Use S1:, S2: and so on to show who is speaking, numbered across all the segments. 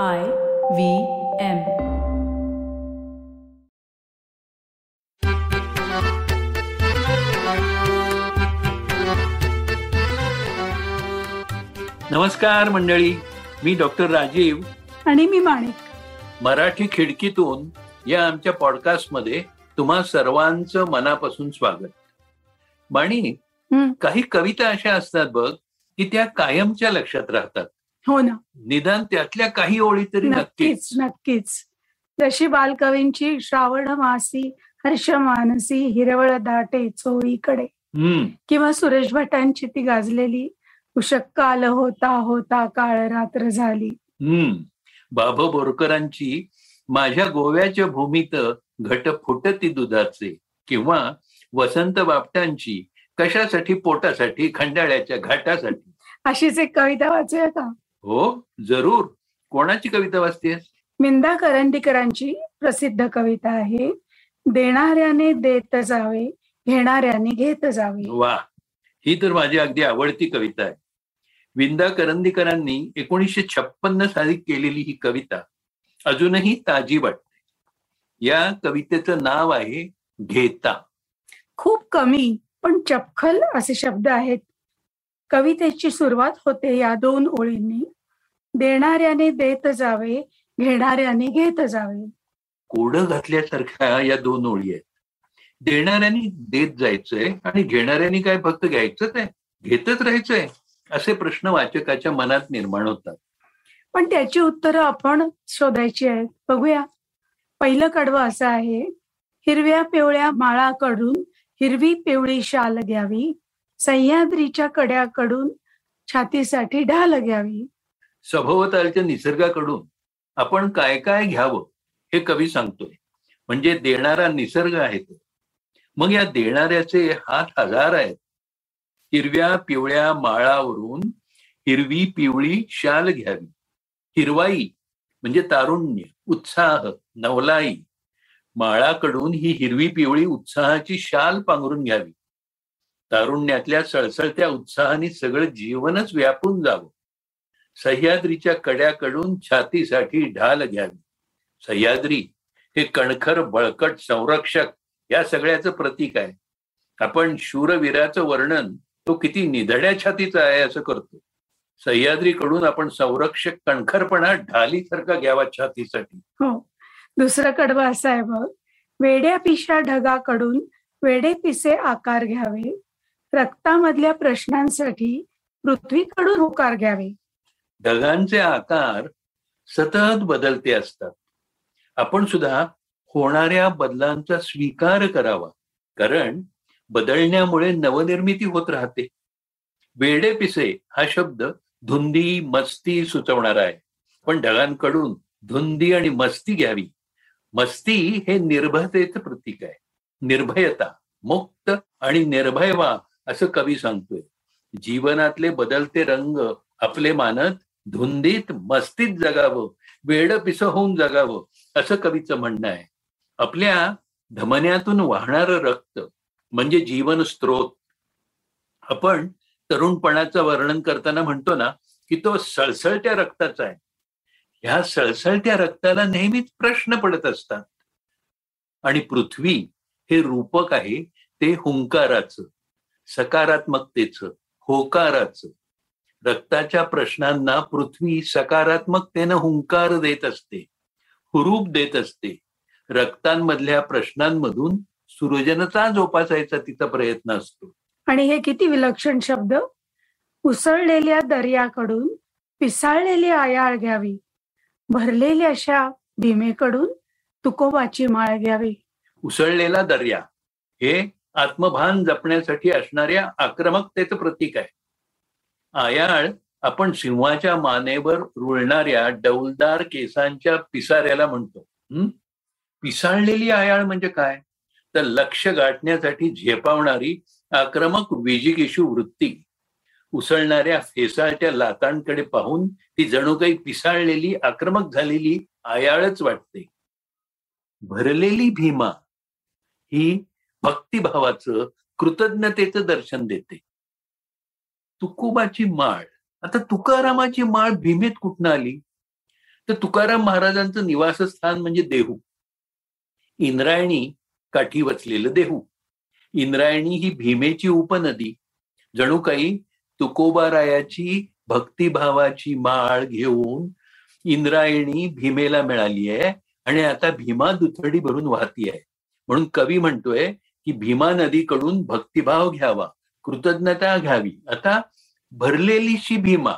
S1: I V M.
S2: नमस्कार मंडळी. मी डॉक्टर राजीव.
S3: आणि मी माणिक.
S2: मराठी खिडकीतून या आमच्या पॉडकास्टमध्ये तुम्हा सर्वांचं मनापासून स्वागत. माणी काही कविता अशा असतात बघ की त्या कायमच्या लक्षात राहतात.
S3: हो ना.
S2: निदान त्यातल्या काही ओळी तरी
S3: नक्कीच
S2: नक्कीच.
S3: जशी बालकवींची श्रावण मासी हर्ष मानसी हिरवळ दाटे चोळीकडे किंवा सुरेश भटांची ती गाजलेली उशक्काल होता होता काळ रात्र झाली.
S2: हम्म. बाब बोरकरांची माझ्या गोव्याच्या भूमीत घट फुटती दुधाचे किंवा वसंत बापटांची कशासाठी पोटासाठी खंडाळ्याच्या घाटासाठी.
S3: अशीच एक कविता वाचूया का?
S2: हो जरूर. कोणाची कविता वाचतेस?
S3: मिंदा करंदीकरांची प्रसिद्ध कविता आहे देणाऱ्याने देत जावे घेणाऱ्याने घेत जावे.
S2: वा. ही तर माझी अगदी आवडती कविता आहे. विंदा करंदीकरांनी एकोणीसशे छप्पन्न साली केलेली ही कविता अजूनही ताजी वाटते. या कवितेचं नाव आहे घेता.
S3: खूप कमी पण चपखल असे शब्द आहेत. कवितेची सुरुवात होते या दोन ओळींनी. देणाऱ्याने देत जावे घेणाऱ्याने घेत जावे.
S2: कोडं घातल्यासारख्या या दोन ओळी आहेत. देणाऱ्यांनी देत जायचंय आणि घेणाऱ्यांनी काय फक्त घ्यायचंच आहे? घेतच राहायचंय असे प्रश्न वाचकाच्या मनात निर्माण होतात.
S3: पण त्याची उत्तरं आपण शोधायची आहेत. बघूया. पहिलं कडवं असं आहे हिरव्या पिवळ्या माळाकडून हिरवी पिवळी शाल घ्यावी सह्याद्रीच्या कड्याकडून छातीसाठी ढाल घ्यावी.
S2: सभोवतालच्या निसर्गाकडून आपण काय काय घ्यावं हे कवी सांगतोय. म्हणजे देणारा निसर्ग आहे तो. मग या देणाऱ्याचे हात हजार आहेत. हिरव्या पिवळ्या माळावरून हिरवी पिवळी शाल घ्यावी. हिरवाई म्हणजे तारुण्य उत्साह नवलाई. माळाकडून ही हिरवी पिवळी उत्साहाची शाल पांघरून घ्यावी. तारुण्यातल्या सळसळत्या उत्साहाने सगळं जीवनच व्यापून जावं. सह्याद्रीच्या कड्याकडून छातीसाठी ढाल घ्यावी. सह्याद्री हे कणखर बळकट संरक्षक या सगळ्याचं प्रतीक आहे. आपण शूरवीराचं वर्णन तो किती निधड्या छातीचा आहे असं करतो. सह्याद्रीकडून आपण संरक्षक कणखरपणा ढालीसारखा घ्यावा छातीसाठी.
S3: हो. दुसरं कडवं असं आहे बघ. वेड्या पिशा ढगाकडून वेडे पिसे आकार घ्यावे. रक्तामधल्या प्रश्नांसाठी पृथ्वीकडून होकार घ्यावे.
S2: ढगांचे आकार सतत बदलते असतात. आपण सुद्धा होणाऱ्या बदलांचा स्वीकार करावा कारण बदलण्यामुळे नवनिर्मिती होत राहते. वेडे पिसे हा शब्द धुंदी मस्ती सुचवणारा आहे. पण ढगांकडून धुंदी आणि मस्ती घ्यावी. मस्ती हे निर्भयतेचं प्रतीक आहे. निर्भयता मुक्त आणि निर्भय व्हा असं कवी सांगतोय. जीवनातले बदलते रंग आपले मानत धुंदीत मस्तीत जगावं वेड पिस होऊन जगावं असं कवीचं म्हणणं आहे. आपल्या धमन्यातून वाहणारं रक्त म्हणजे जीवन स्त्रोत आपण तरुणपणाचं वर्णन करताना म्हणतो ना की तो सळसळत्या रक्ताचा आहे. ह्या सळसळत्या रक्ताला नेहमीच प्रश्न पडत असतात. आणि पृथ्वी हे रूपक आहे ते हुंकाराचं सकारात्मकतेचं होकाराचं. रक्ताच्या प्रश्नांना पृथ्वी सकारात्मकतेनं हुंकार देत असते हुरूप देत असते. रक्तांमधल्या प्रश्नांमधून सुरजनता जोपासायचा तिचा प्रयत्न असतो.
S3: आणि हे किती विलक्षण शब्द? उसळलेल्या दर्याकडून पिसाळलेली आयाळ घ्यावी. भरलेल्या अशा भीमेकडून तुकोबाची माळ घ्यावी.
S2: उसळलेला दर्या हे आत्मभान जपण्यासाठी असणाऱ्या आक्रमकतेचं प्रतीक आहे. आयाळ आपण सिंहाच्या मानेवर रुळणाऱ्या डौलदार केसांच्या पिसाऱ्याला म्हणतो. पिसाळलेली आयाळ म्हणजे काय? तर लक्ष गाठण्यासाठी झेपावणारी आक्रमक विजिकेशू वृत्ती. उसळणाऱ्या फेसाळच्या लातांकडे पाहून ती जणू काही पिसाळलेली आक्रमक झालेली आयाळच वाटते. भरलेली भीमा ही भक्तिभावाचं कृतज्ञतेचं दर्शन देते. तुकोबाची माळ. आता तुकारामाची माळ भीमेत कुठनं आली? तर तुकाराम महाराजांचं निवासस्थान म्हणजे देहू. इंद्रायणी काठी वचलेलं देहू. इंद्रायणी ही भीमेची उपनदी. जणू काही तुकोबारायाची भक्तिभावाची माळ घेऊन इंद्रायणी भीमेला मिळाली आहे आणि आता भीमा दुथडी भरून वाहती आहे म्हणून कवी म्हणतोय की भीमा नदीकडून भक्तिभाव घ्यावा. कृतज्ञता घ्यावी. आता भरलेलीशी भीमा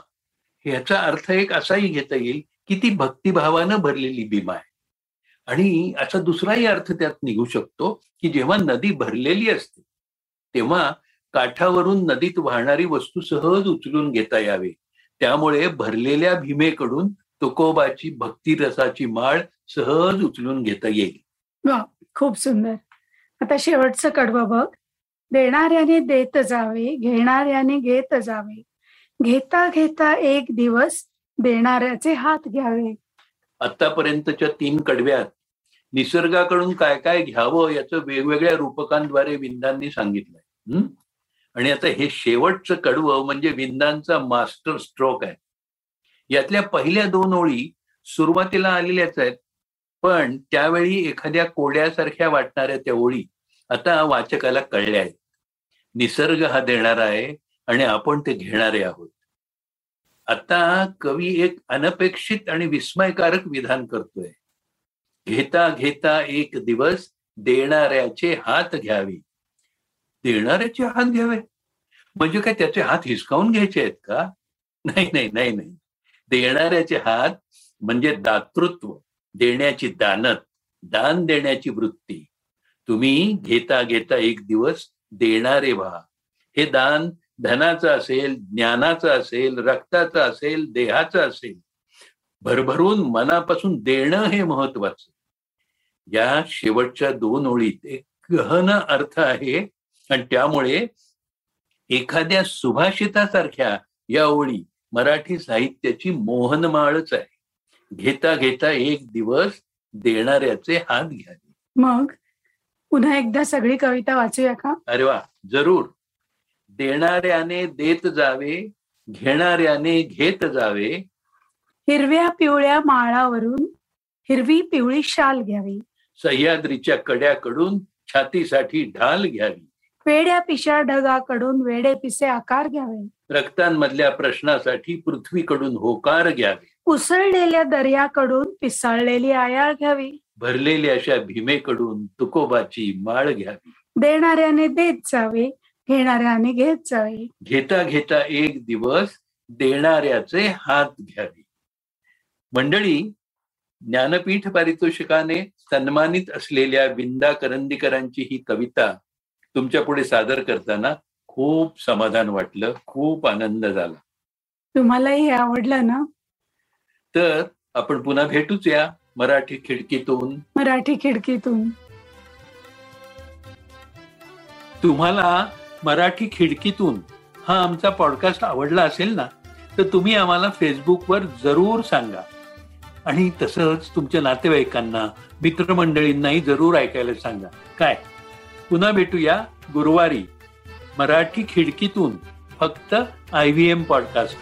S2: ह्याचा अर्थ एक असाही घेता येईल की ती भक्तिभावानं भरलेली भीमा आहे. आणि असा दुसराही अर्थ त्यात निघू शकतो की जेव्हा नदी भरलेली असते तेव्हा काठावरून नदीत वाहणारी वस्तू सहज उचलून घेता यावे. त्यामुळे भरलेल्या भीमेकडून तुकोबाची भक्ती रसाची माळ सहज उचलून घेता येईल.
S3: खूप सुंदर. आता शेवटचं कडवं बघ. देणाऱ्याने देत जावे घेणाऱ्याने घेत जावे. घेता घेता एक दिवस देणाऱ्याचे हात घ्यावे.
S2: आतापर्यंतच्या तीन कडव्यात निसर्गाकडून काय काय घ्यावं याचं वेगवेगळ्या रूपकांद्वारे विंदांनी सांगितलंय. आणि आता हे शेवटचं कडवं म्हणजे विंदांचा मास्टर स्ट्रोक आहे. यातल्या पहिल्या दोन ओळी सुरुवातीला आलेल्याच आहेत पण त्यावेळी एखाद्या कोड्यासारख्या वाटणाऱ्या त्या ओळी आता वाचकाला कळल्या आहेत. निसर्ग हा देणारा आहे आणि आपण ते घेणारे आहोत. आता कवी एक अनपेक्षित आणि विस्मयकारक विधान करतोय. घेता घेता एक दिवस देणाऱ्याचे हात घ्यावे. देणाऱ्याचे हात घ्यावे? म्हणजे काय त्याचे हात हिसकावून घ्यायचे आहेत का? नाही नाही नाही नाही. देणाऱ्याचे हात म्हणजे दातृत्व देण्याची दानत दान देण्याची वृत्ती. तुम्ही घेता घेता एक दिवस देणारे व्हा हे दान धनाचं असेल ज्ञानाचं असेल रक्ताचं असेल देहाचं असेल. भरभरून मनापासून देणं हे महत्वाचं. या शेवटच्या दोन ओळीत एक गहन अर्थ आहे आणि त्यामुळे एखाद्या सुभाषितासारख्या या ओळी मराठी साहित्याची मोहनमाळच आहे. घेता घेता एक दिवस देणाऱ्याचे हात घ्यावे
S3: मग? पुन्हा एकदा सगळी कविता वाचूया का?
S2: अरे वा जरूर. देणाऱ्याने देत जावे घेणाऱ्याने घेत जावे.
S3: हिरव्या पिवळ्या माळावरून हिरवी पिवळी शाल घ्यावी.
S2: सह्याद्रीच्या कड्याकडून छातीसाठी ढाल घ्यावी.
S3: वेड्या पिशा ढगाकडून वेडे पिसे आकार घ्यावे.
S2: रक्तांमधल्या प्रश्नासाठी पृथ्वीकडून होकार घ्यावे.
S3: उसळलेल्या दर्याकडून पिसाळलेली आयाळ घ्यावी.
S2: भरलेल्या अशा भीमेकडून तुकोबाची माळ घ्यावी.
S3: देणाऱ्याने देत जावे घेणाऱ्याने घेत जावे.
S2: घेता घेता एक दिवस देणाऱ्याचे हात घ्यावे. मंडळी ज्ञानपीठ पारितोषिकाने सन्मानित असलेल्या विंदा करंदीकरांची ही कविता तुमच्यापुढे सादर करताना खूप समाधान वाटलं खूप आनंद झाला.
S3: तुम्हालाही आवडलं ना?
S2: तर आपण पुन्हा भेटूच या. मराठी खिडकीतून.
S3: मराठी खिडकीतून.
S2: तुम्हाला मराठी खिडकीतून हा आमचा पॉडकास्ट आवडला असेल ना तर तुम्ही आम्हाला फेसबुकवर जरूर सांगा. आणि तसंच तुमच्या नातेवाईकांना मित्रमंडळींनाही जरूर ऐकायला सांगा. काय? पुन्हा भेटूया गुरुवारी. मराठी खिडकीतून फक्त आय व्ही एम पॉडकास्ट